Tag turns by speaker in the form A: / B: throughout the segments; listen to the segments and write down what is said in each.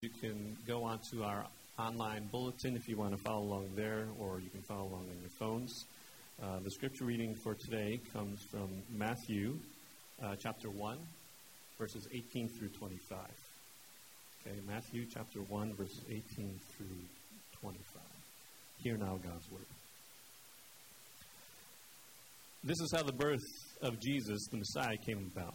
A: You can go onto our online bulletin if you want to follow along there, or you can follow along on your phones. Uh, the scripture reading for today comes from Matthew uh, chapter 1, verses 18 through 25. Okay, Matthew chapter 1, verses 18 through 25. Hear now God's word. This is how the birth of Jesus, the Messiah, came about.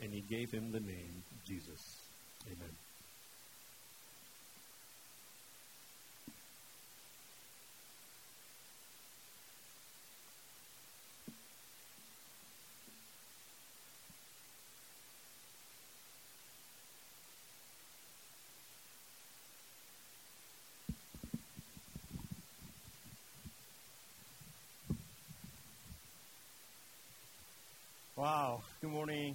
A: and he gave him the name Jesus. Amen.
B: Wow. Good morning.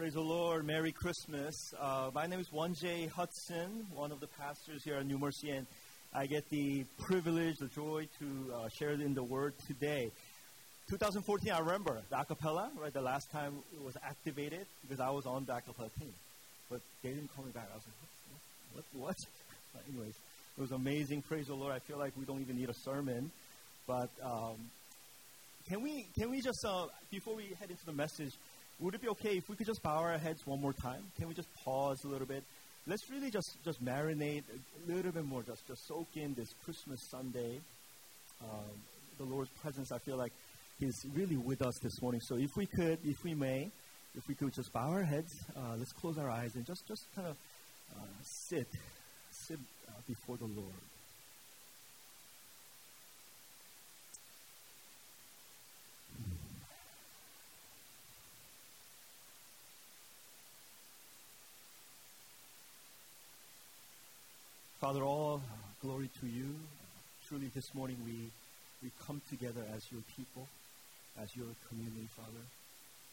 B: Praise the Lord. Merry Christmas. Uh, my name is Juan J. Hudson, one of the pastors here at New Mercy, and I get the privilege, the joy to uh, share in the Word today. 2014, I remember the acapella, right? The last time it was activated because I was on the acapella team, but they didn't call me back. I was like, what? What? what? But anyways, it was amazing. Praise the Lord. I feel like we don't even need a sermon, but um, can we can we just uh, before we head into the message? Would it be okay if we could just bow our heads one more time? Can we just pause a little bit? Let's really just, just marinate a little bit more, just, just soak in this Christmas Sunday. Um, the Lord's presence, I feel like, is really with us this morning. So if we could, if we may, if we could just bow our heads, uh, let's close our eyes and just, just kind of uh, sit, sit uh, before the Lord. Father, all glory to you. Truly, this morning we, we come together as your people, as your community, Father,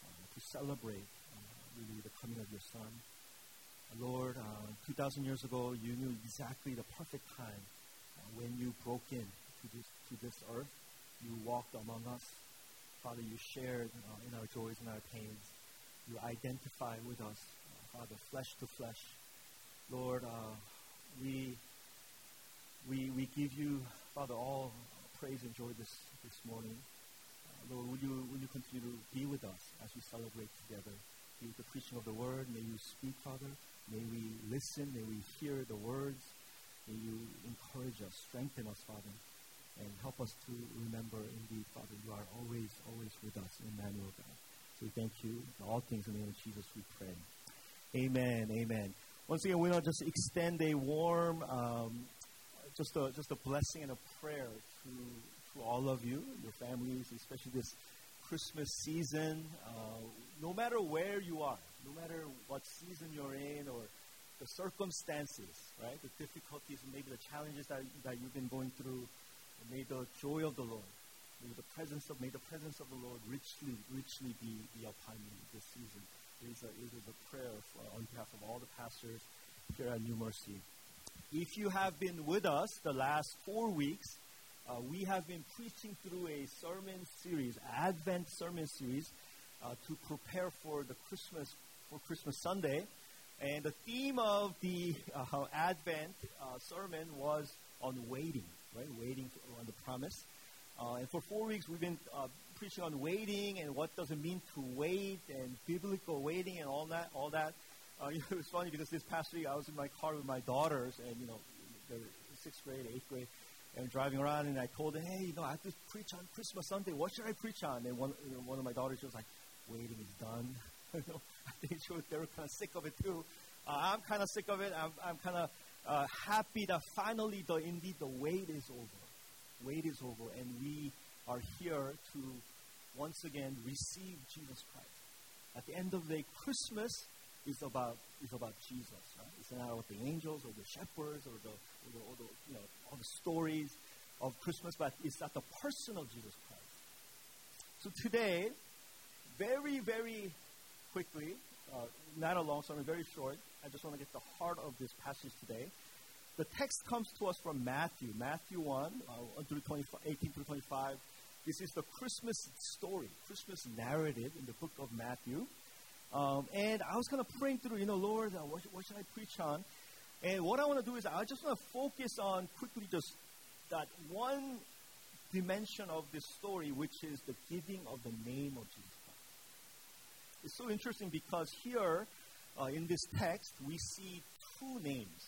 B: uh, to celebrate uh, really the coming of your Son. Lord, uh, 2,000 years ago, you knew exactly the perfect time uh, when you broke in to this, to this earth. You walked among us. Father, you shared uh, in our joys and our pains. You identified with us, uh, Father, flesh to flesh. Lord, we, we, we give you, Father, all praise and joy this, this morning. Uh, Lord, will you, will you continue to be with us as we celebrate together? Be with the preaching of the word. May you speak, Father. May we listen. May we hear the words. May you encourage us, strengthen us, Father, and help us to remember, indeed, Father, you are always, always with us, Emmanuel, God. So we thank you. All things in the name of Jesus we pray. Amen. Amen. Once again, we want to just extend a warm, um, just a just a blessing and a prayer to to all of you, your families, especially this Christmas season. Uh, no matter where you are, no matter what season you're in, or the circumstances, right, the difficulties, maybe the challenges that that you've been going through, may the joy of the Lord, may the presence of may the presence of the Lord richly, richly be, be upon you this season is a, is a prayer for, on behalf of all the pastors here at New Mercy. If you have been with us the last four weeks, uh, we have been preaching through a sermon series, Advent sermon series, uh, to prepare for the Christmas for Christmas Sunday. And the theme of the uh, Advent uh, sermon was on waiting, right? Waiting on the promise. Uh, and for four weeks, we've been uh, preaching on waiting and what does it mean to wait and biblical waiting and all that. All that. Uh, it was funny because this past week I was in my car with my daughters, and you know, they're sixth grade, eighth grade, and driving around, and I told them, hey, you know, I have to preach on Christmas Sunday. What should I preach on? And one, you know, one of my daughters was like, waiting is done. I think she was, they were kind of sick of it too. Uh, I'm kind of sick of it. I'm, I'm kind of uh, happy that finally, the indeed, the wait is over. Wait is over, and we are here to once again receive Jesus Christ. At the end of the day, Christmas is about is about Jesus. Right? It's not about the angels or the shepherds or the, or the, or the you know all the stories of Christmas, but it's at the person of Jesus Christ. So today, very very quickly, uh, not a long sermon, very short. I just want to get the heart of this passage today. The text comes to us from Matthew, Matthew 1, uh, through 18 through 25. This is the Christmas story, Christmas narrative in the book of Matthew. Um, and I was kind of praying through, you know, Lord, uh, what, what should I preach on? And what I want to do is I just want to focus on quickly just that one dimension of this story, which is the giving of the name of Jesus Christ. It's so interesting because here uh, in this text we see two names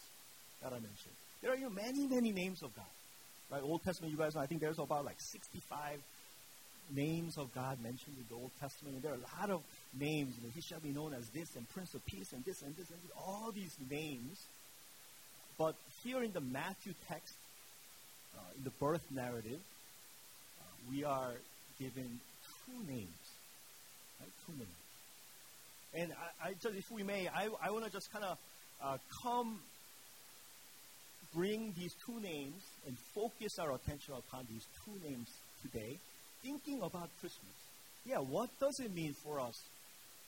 B: that I mentioned. There are you know, many, many names of God. Right? Old Testament, you guys know, I think there's about like 65 names of God mentioned in the Old Testament. And there are a lot of names. You know, he shall be known as this and Prince of Peace and this and this and this, all these names. But here in the Matthew text, uh, in the birth narrative, uh, we are given two names. Right? Two names. And I, I just, if we may, I, I want to just kind of uh, come bring these two names and focus our attention upon these two names today, thinking about Christmas. Yeah, what does it mean for us,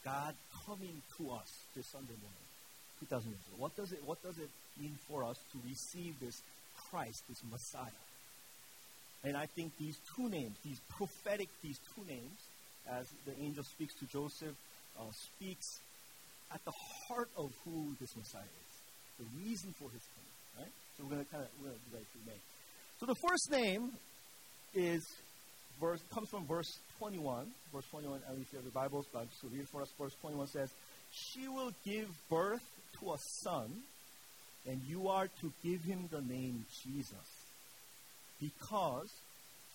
B: God coming to us this Sunday morning, 2000 years ago? What does it, what does it mean for us to receive this Christ, this Messiah? And I think these two names, these prophetic, these two names, as the angel speaks to Joseph, uh, speaks at the heart of who this Messiah is, the reason for his coming, right? So we're going to kind of we're going to do that may. So the first name is verse comes from verse 21. Verse 21. At least you have the Bibles, but so read for us. Verse 21 says, "She will give birth to a son, and you are to give him the name Jesus, because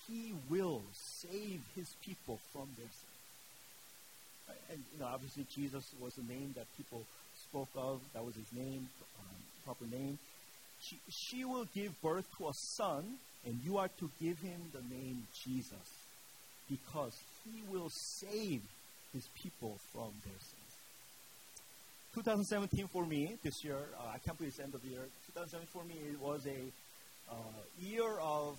B: he will save his people from their sins." And you know, obviously, Jesus was the name that people spoke of. That was his name, um, proper name she, she will give birth to a son, and you are to give him the name Jesus, because he will save his people from their sins. 2017 for me, this year, uh, I can't believe it's end of the year. 2017 for me, it was a uh, year of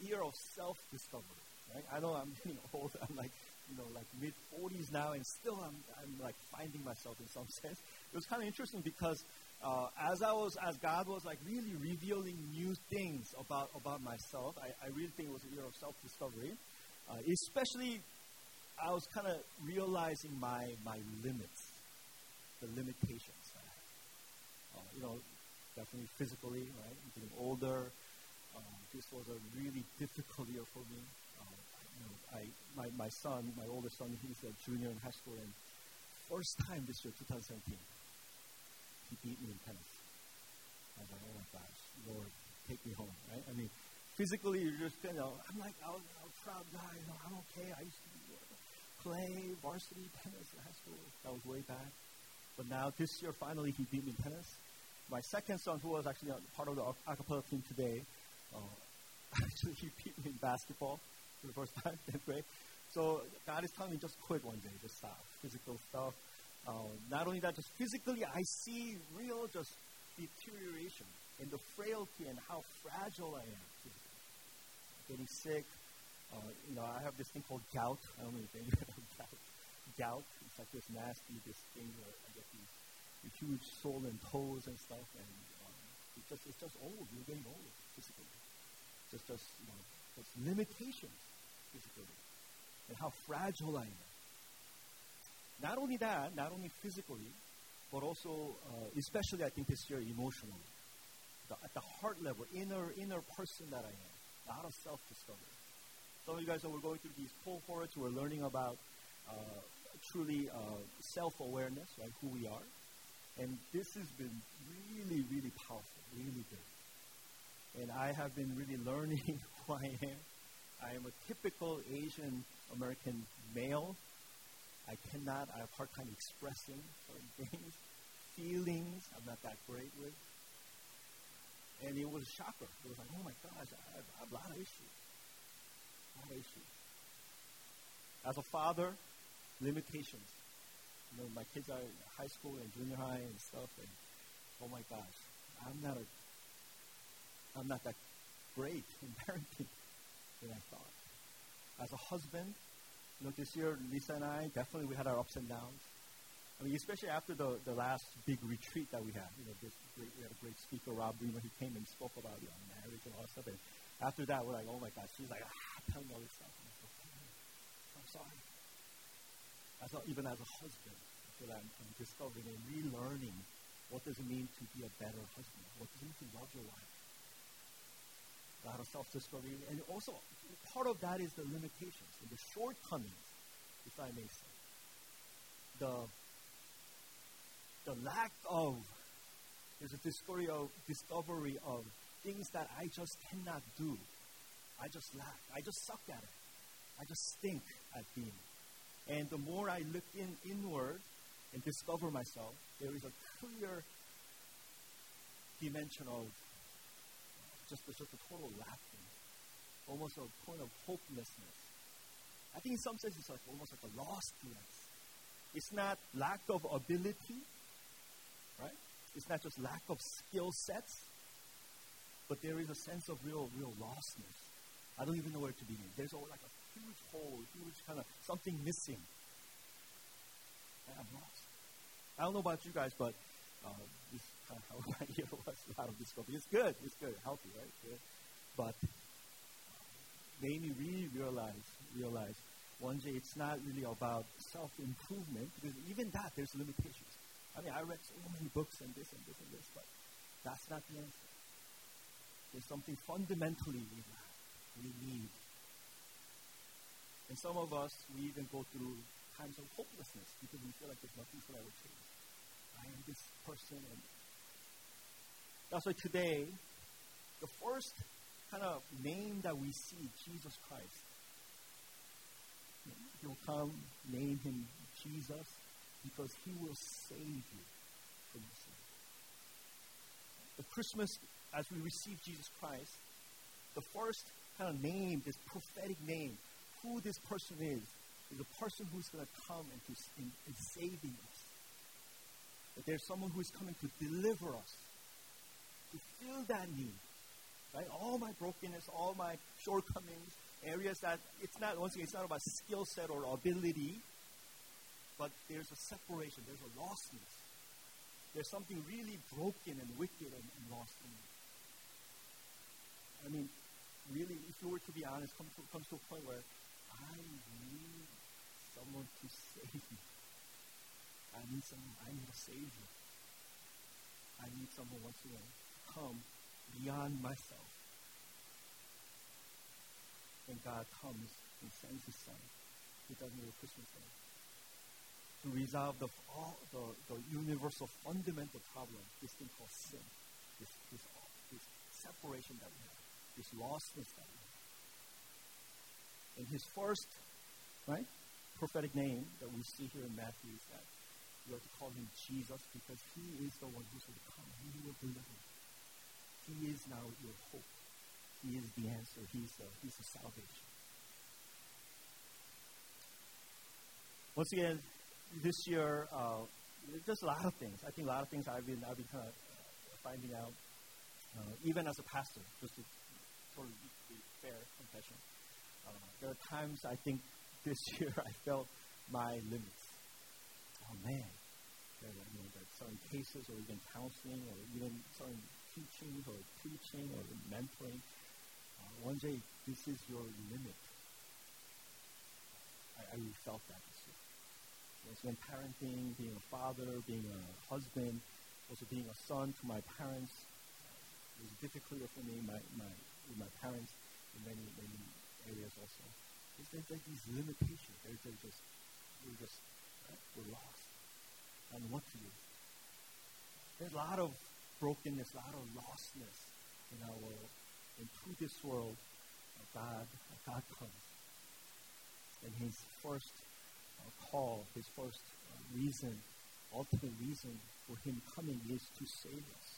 B: year of self-discovery. Right? I know I'm getting old. I'm like, you know, like mid 40s now, and still I'm, I'm like finding myself in some sense. It was kind of interesting because uh, as I was, as God was like really revealing new things about about myself, I, I really think it was a year of self-discovery. Uh, especially, I was kind of realizing my my limits, the limitations. Uh, you know, definitely physically, right? I'm getting older. Um, this was a really difficult year for me. Uh, you know, I my my son, my oldest son, he's a junior in high school, and first time this year, 2017 he beat me in tennis. I was like, oh my gosh, Lord, take me home, right? I mean, physically, you're just, you know, I'm like, I was, I was proud guy, you know, I'm okay. I used to play varsity tennis in high school. That was way back. But now, this year, finally, he beat me in tennis. My second son, who was actually part of the acapella team today, uh, actually, he beat me in basketball for the first time. That's great. So God is telling me just quit one day, just stop physical stuff. Uh, not only that, just physically, I see real just deterioration in the frailty and how fragile I am. Getting sick. Uh, you know, I have this thing called gout. I don't know if know gout. Gout. It's like this nasty, this thing where I get these, these huge swollen toes and stuff, and um, it's just it's just old. You're getting old physically. Just just you know, just limitations physically, and how fragile I am. Not only that, not only physically, but also, uh, especially I think this year, emotionally. The, at the heart level, inner, inner person that I am, a lot of self discovery. Some of you guys know we're going through these cohorts. We're learning about uh, truly uh, self-awareness, right? Who we are, and this has been really, really powerful, really good. And I have been really learning who I am. I am a typical Asian American male. I cannot. I have a hard time expressing certain things, feelings. I'm not that great with. And it was a shocker. It was like, oh my gosh, I have, I have a lot of issues. A lot of issues. As a father, limitations. You know, my kids are in high school and junior high and stuff, and oh my gosh, I'm not a, I'm not that great in parenting than I thought. As a husband, know, this year Lisa and I definitely we had our ups and downs. I mean, especially after the, the last big retreat that we had. You know, this great, we had a great speaker, Rob Bremer, who came and spoke about you know, marriage and all that stuff. And after that, we're like, oh my gosh, she's like, ah, telling me all this stuff. I'm, like, okay, I'm sorry. As a, even as a husband, I feel like I'm, I'm discovering and relearning what does it mean to be a better husband? What does it mean to love your wife? A lot of self-discovery. And also, part of that is the limitations and the shortcomings, if I may say. The the lack of, there's a discovery of, discovery of things that I just cannot do. I just lack. I just suck at it. I just stink at being. And the more I look in inward and discover myself, there is a clear dimension of just, just a total lacking, almost a point of hopelessness. I think in some sense it's like almost like a lostness. It's not lack of ability, right? It's not just lack of skill sets, but there is a sense of real, real lostness. I don't even know where to begin. There's all like a huge hole, huge kind of something missing. And I'm lost. I don't know about you guys, but uh, this how my year was a lot of discovery. It's good. It's good. Healthy, right? Good. But made me really realize, realize one day it's not really about self improvement because even that there's limitations. I mean, I read so many books and this and this and this, but that's not the answer. There's something fundamentally we lack, we need. And some of us, we even go through times of hopelessness because we feel like there's nothing to ever change. I am this person, and Uh, that's why today, the first kind of name that we see, Jesus Christ, He'll come, name him Jesus, because he will save you from your sin. The Christmas, as we receive Jesus Christ, the first kind of name, this prophetic name, who this person is, is a person who's going to come and, to, in, in saving us. That there's someone who is coming to deliver us, to fill that need. Right? All my brokenness, all my shortcomings, areas that it's not, once again, it's not about skill set or ability, but there's a separation, there's a lostness. There's something really broken and wicked and, and lost in me. I mean, really, if you were to be honest, comes to, comes to a point where I need someone to save me. I need someone, I need a savior. I need someone once again come beyond myself. And God comes and sends his son. He does me a Christmas day to resolve the, all, the, the universal fundamental problem, this thing called sin, this, this, this separation that we have, this lostness that we have. And his first, right, prophetic name that we see here in Matthew is that we are to call him Jesus because he is the one who's going to come. He will deliver. He is now your hope. He is the answer. He's the, he's the salvation. Once again, this year, uh, just a lot of things. I think a lot of things I've been, I've been kind of finding out, uh, even as a pastor, just to totally be fair confession. Uh, there are times I think this year I felt my limits. Oh man, there are, you know, certain cases or even counseling or even certain teachings or preaching or mentoring. Uh, one day, this is your limit. I, I really felt that it's been parenting, being a father, being a husband, also being a son to my parents. It was difficult for me, my, my, with my parents in many, many areas also. There's, there's these limitations. There's, there's just, we're just, right? we're lost. And what to do? There's a lot of brokenness, of lostness in our world. And this world, God, God comes. And his first uh, call, his first uh, reason, ultimate reason for him coming is to save us,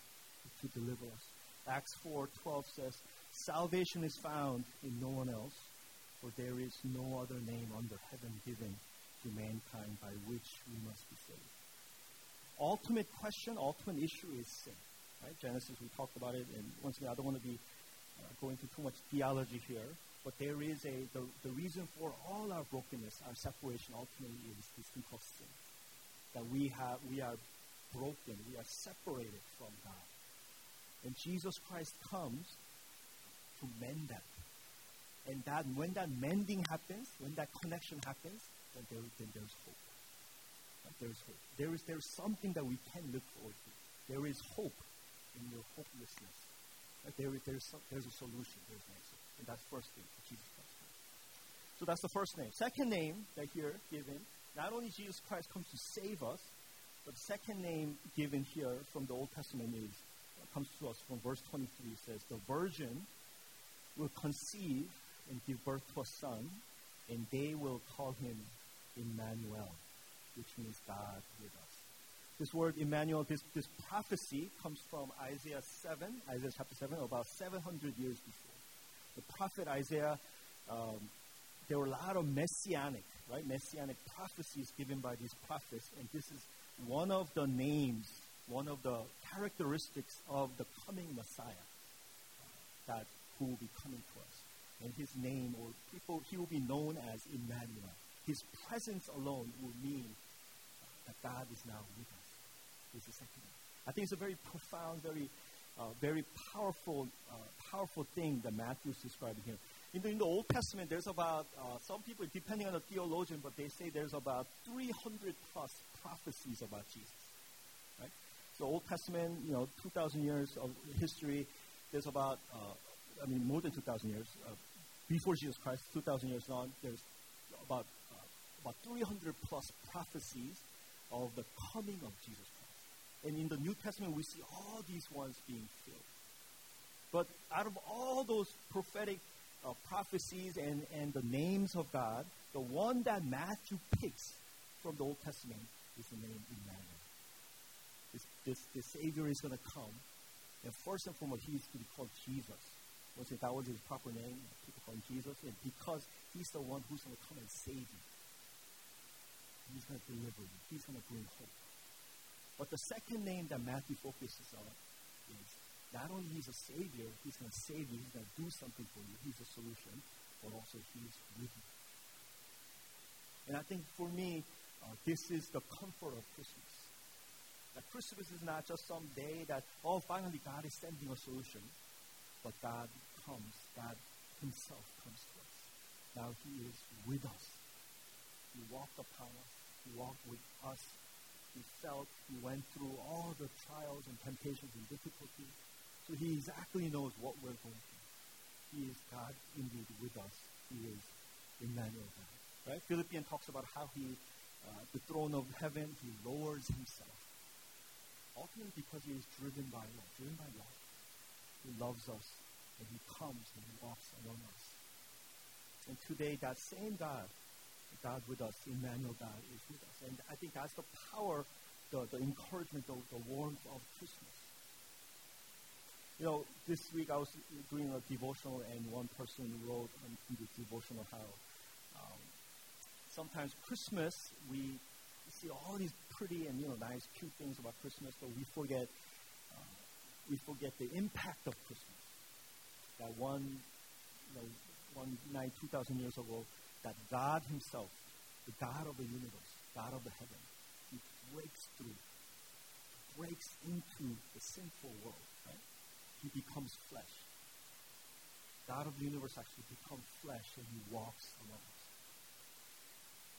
B: to deliver us. Acts 4:12 says, "Salvation is found in no one else, for there is no other name under heaven given to mankind by which we must be saved." Ultimate question, ultimate issue is sin. Right? Genesis, we talked about it, and once again, I don't want to be uh, going into too much theology here, but there is a the, the reason for all our brokenness, our separation, ultimately is this thing called sin. That we have, we are broken, we are separated from God. And Jesus Christ comes to mend that. And that when that mending happens, when that connection happens, then, there, then there's hope. Right? There's hope. There is there's something that we can look forward to. There is hope in your hopelessness. Right? There is there's, some, there's a solution. There's an answer. And that's first thing, Jesus Christ. So that's the first name. Second name that here given, not only Jesus Christ comes to save us, but the second name given here from the Old Testament is uh, comes to us from verse 23 It says, The virgin will conceive and give birth to a son, and they will call him Emmanuel, which means God with us. This word Emmanuel, this, this prophecy comes from Isaiah 7, Isaiah chapter 7, about 700 years before. The prophet Isaiah, um, there were a lot of messianic, right, messianic prophecies given by these prophets, and this is one of the names, one of the characteristics of the coming Messiah that who will be coming to us. And his name, or people, he will be known as Emmanuel. His presence alone will mean that God is now with us. Is. I think it's a very profound, very, uh, very powerful, uh, powerful thing that Matthew is describing here. In the, in the Old Testament, there's about, uh, some people, depending on the theologian, but they say there's about 300 plus prophecies about Jesus. Right? So Old Testament, you know, 2,000 years of history, there's about, uh, I mean, more than 2,000 years. Uh, before Jesus Christ, 2,000 years on, there's about, uh, about 300 plus prophecies of the coming of Jesus Christ. And in the New Testament, we see all these ones being filled. But out of all those prophetic uh, prophecies and, and the names of God, the one that Matthew picks from the Old Testament is the name Emmanuel. This, this, this Savior is going to come. And first and foremost, he is to be called Jesus. Once if that was his proper name, people call him Jesus, and because he's the one who's going to come and save you. He's going to deliver you. He's going to bring hope. But the second name that Matthew focuses on is not only he's a savior, he's going to save you, he's going to do something for you, he's a solution, but also he's with you. And I think for me, uh, this is the comfort of Christmas. That Christmas is not just some day that, oh, finally God is sending a solution, but God comes, God Himself comes to us. Now He is with us. He walked upon us, He walked with us. He felt, He went through all the trials and temptations and difficulties so he exactly knows what we're going through. He is God indeed with us. He is Emmanuel God. Right? Philippians talks about how he, uh, the throne of heaven, he lowers himself. Ultimately because he is driven by love. Driven by love. He loves us and he comes and he walks among us. And today that same God, God with us, Emmanuel God is with us. And I think that's the power, the, the encouragement, the, the warmth of Christmas you know, this week I was doing a devotional, and one person wrote in the devotional how um, sometimes Christmas we see all these pretty and you know nice, cute things about Christmas, but we forget uh, we forget the impact of Christmas. That one, you know, one night, two thousand years ago, that God Himself, the God of the universe, God of the heaven, He breaks through, breaks into the sinful world he becomes flesh. God of the universe actually becomes flesh and he walks among us.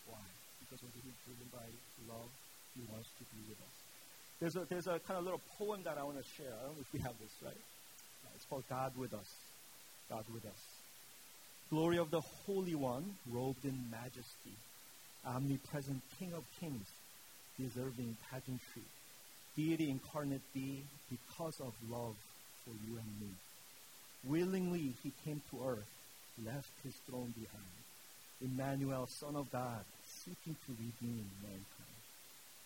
B: Why? Because when he's driven by love, he wants to be with us. There's a, there's a kind of little poem that I want to share. I don't know if we have this, right? Uh, it's called God with Us. God with Us. Glory of the Holy One, robed in majesty, omnipresent King of kings, deserving pageantry, deity incarnate be because of love for you and me. Willingly he came to earth, left his throne behind. Emmanuel, Son of God, seeking to redeem mankind.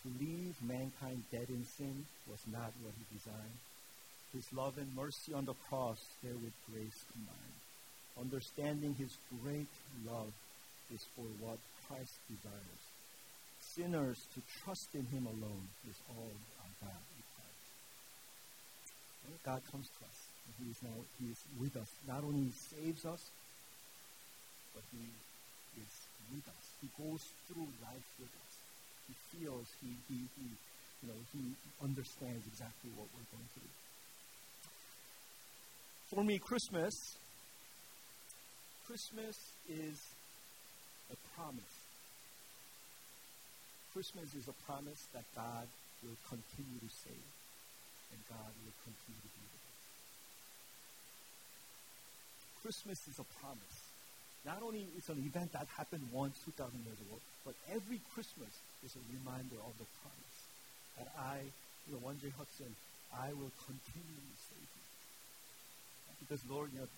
B: To leave mankind dead in sin was not what he designed. His love and mercy on the cross, there with grace combined. Understanding his great love is for what Christ desires. Sinners to trust in him alone is all our God requires. God comes to us. He is now he is with us. Not only he saves us, but he is with us. He goes through life with us. He feels, he, he, he you know, he understands exactly what we're going through. For me, Christmas Christmas is a promise. Christmas is a promise that God will continue to save and God will continue to be with us. Christmas is a promise. Not only is an event that happened once 2,000 years ago, but every Christmas is a reminder of the promise that I, you know, one J. Hudson, I will continue to save you. Because Lord, you know,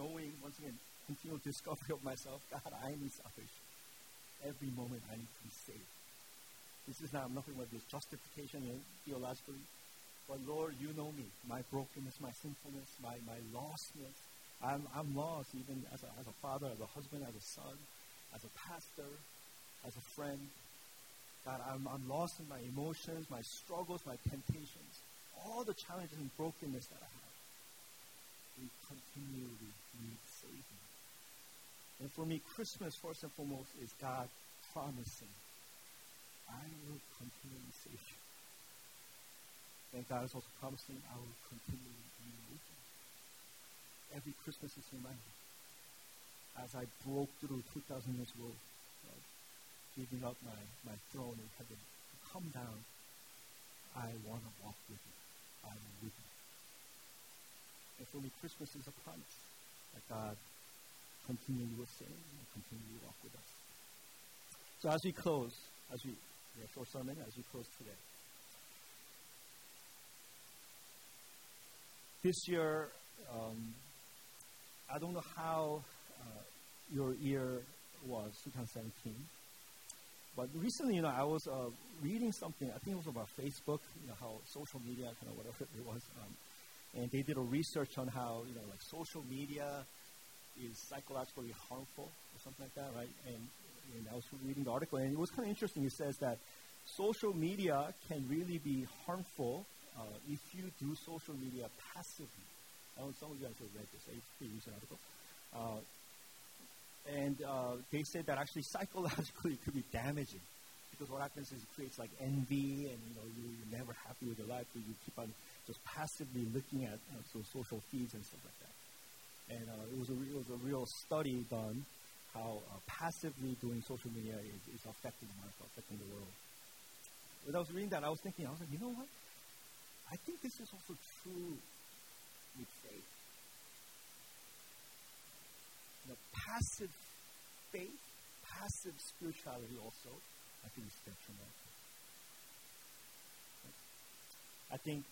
B: knowing once again continual discovery of myself. God, I need salvation. Every moment I need to be saved. This is not nothing but this justification theologically. But Lord, you know me, my brokenness, my sinfulness, my, my lostness. I'm, I'm lost even as a, as a father, as a husband, as a son, as a pastor, as a friend. God, I'm, I'm lost in my emotions, my struggles, my temptations, all the challenges and brokenness that I have. We continually need saving. And for me, Christmas, first and foremost, is God promising, I will continually save you. And God is also promising, I will continually be with you. Every Christmas is reminding as I broke through 2,000 years ago, uh, giving up my, my throne in heaven, to come down, I want to walk with you. I am with you. And for me, Christmas is a promise that God continue your sin and continue to walk with us. So as we close, as we, we short sermon, as we close today. This year, um, I don't know how uh, your year was, 2017. But recently, you know, I was uh, reading something. I think it was about Facebook. You know, how social media, kind of whatever it was, um, and they did a research on how you know, like social media is psychologically harmful or something like that, right? And, and I was reading the article, and it was kind of interesting. It says that social media can really be harmful uh, if you do social media passively. I know some of you guys have read this, a pretty recent article. Uh, and uh, they said that actually psychologically it could be damaging because what happens is it creates like envy and you know you, are never happy with your life but you keep on just passively looking at uh, so social feeds and stuff like that and uh, it, was a, it was a real study done how uh, passively doing social media is, is affecting America, affecting the world. When I was reading that, I was thinking, I was like, you know what? I think this is also true with faith. The passive faith, passive spirituality also, I think is detrimental. I think,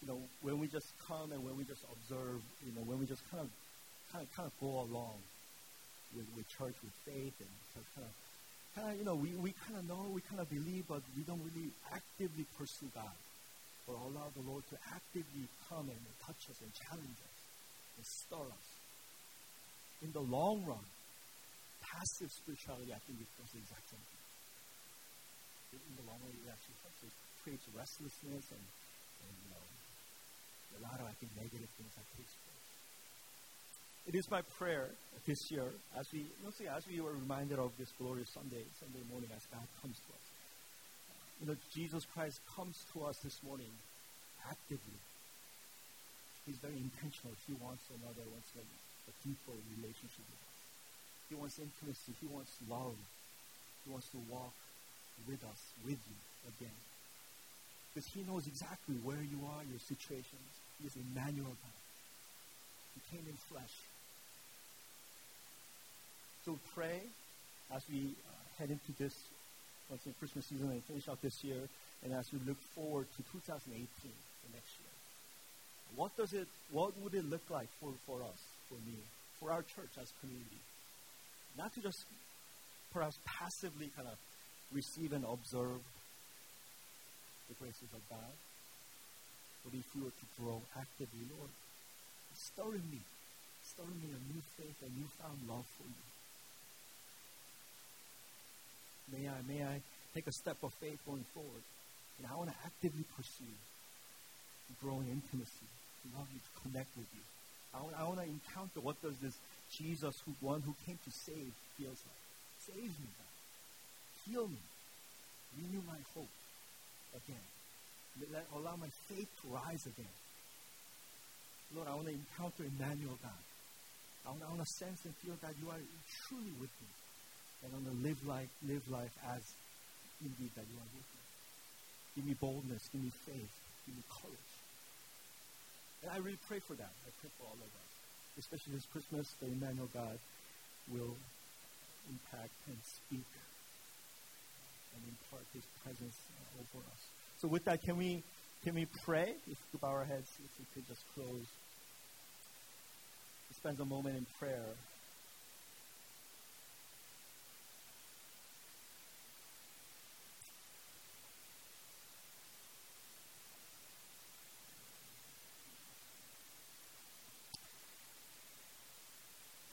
B: you know, when we just come and when we just observe, you know, when we just kind of kind of, kind of go along with, with church, with faith, and kind of, kind of, you know, we, we kind of know, we kind of believe, but we don't really actively pursue God or allow the Lord to actively come and touch us and challenge us and stir us. In the long run, passive spirituality, I think, becomes the exact same thing. In the long run, it actually it creates restlessness and, and you know, a lot of, I think, negative things that takes place. It is my prayer this year, as we, mostly as we were reminded of this glorious Sunday, Sunday morning, as God comes to us. You know, Jesus Christ comes to us this morning actively. He's very intentional. He wants another, wants a, a deeper relationship with us. He wants intimacy. He wants love. He wants to walk with us, with you again. Because he knows exactly where you are, your situations. He is Emmanuel God. He came in flesh So pray as we uh, head into this once in Christmas season and finish out this year, and as we look forward to 2018, the next year. What does it? What would it look like for, for us, for me, for our church as community? Not to just perhaps passively kind of receive and observe the graces of God, but if we were to grow actively, Lord, stir in me, stir in me a new faith, a newfound love for you. May I, may I take a step of faith going forward. And I want to actively pursue growing intimacy, to love you, to connect with you. I want, I want to encounter what does this Jesus, who one who came to save, feels like. Save me, God. Heal me. Renew my hope again. Let, allow my faith to rise again. Lord, I want to encounter Emmanuel, God. I want, I want to sense and feel that you are truly with me and I'm going to live life, live life as indeed that you are with me. Give me boldness, give me faith, give me courage. And I really pray for that. I pray for all of us. Especially this Christmas, the Emmanuel God will impact and speak and impart his presence uh, over us. So with that, can we can we pray? If we bow our heads, if we could just close. Spend a moment in prayer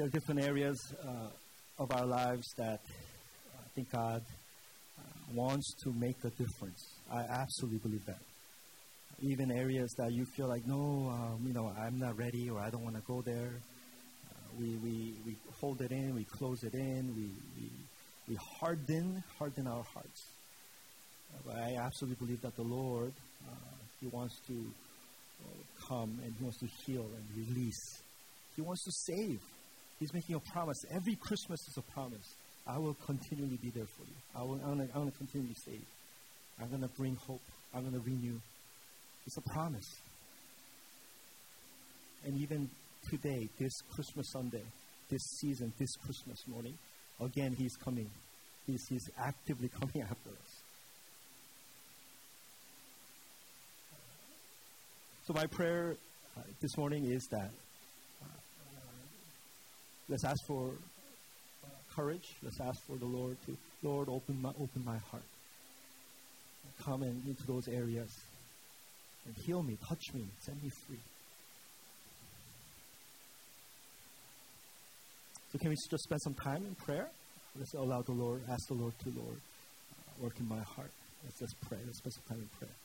B: there are different areas uh, of our lives that uh, I think God uh, wants to make a difference. I absolutely believe that. Even areas that you feel like, no, um, you know, I'm not ready or I don't want to go there. Uh, we, we, we hold it in, we close it in, we, we, we harden, harden our hearts. Uh, but I absolutely believe that the Lord, uh, He wants to come and He wants to heal and release. He wants to save. He's making a promise. Every Christmas is a promise. I will continually be there for you. I will, I'm going to continually save. I'm going to bring hope. I'm going to renew. It's a promise. And even today, this Christmas Sunday, this season, this Christmas morning, again, He's coming. He's, he's actively coming after us. So, my prayer uh, this morning is that Let's ask for uh, courage. Let's ask for the Lord to, Lord, open my, open my heart. Come in, into those areas and heal me, touch me, set me free. So can we just spend some time in prayer? Let's allow the Lord, ask the Lord to Lord, uh, work in my heart. Let's just pray. Let's spend some time in prayer.